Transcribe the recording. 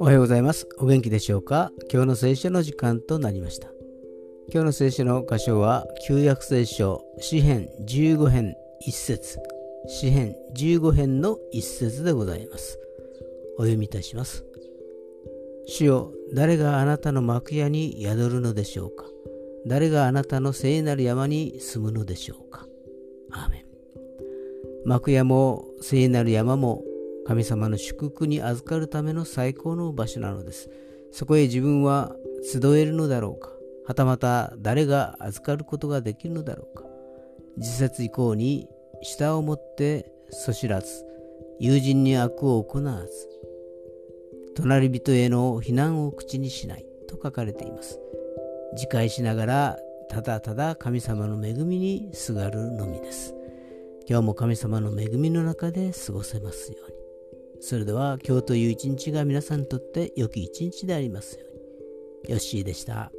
おはようございます。お元気でしょうか？今日の聖書の時間となりました。今日の聖書の箇所は、旧約聖書、詩編15編1節詩編15編の1節でございます。お読みいたします。主よ、誰があなたの幕屋に宿るのでしょうか？誰があなたの聖なる山に住むのでしょうか？アーメン。幕屋も聖なる山も神様の祝福に預かるための最高の場所なのです。そこへ自分は集えるのだろうかはたまた誰が預かることができるのだろうか自殺以降に舌を持ってそしらず、友人に悪を行わず、隣人への非難を口にしないと書かれています。自戒しながらただただ神様の恵みにすがるのみです。今日も神様の恵みの中で過ごせますように。それでは今日という一日が皆さんにとって良き一日でありますように。ヨッシーでした。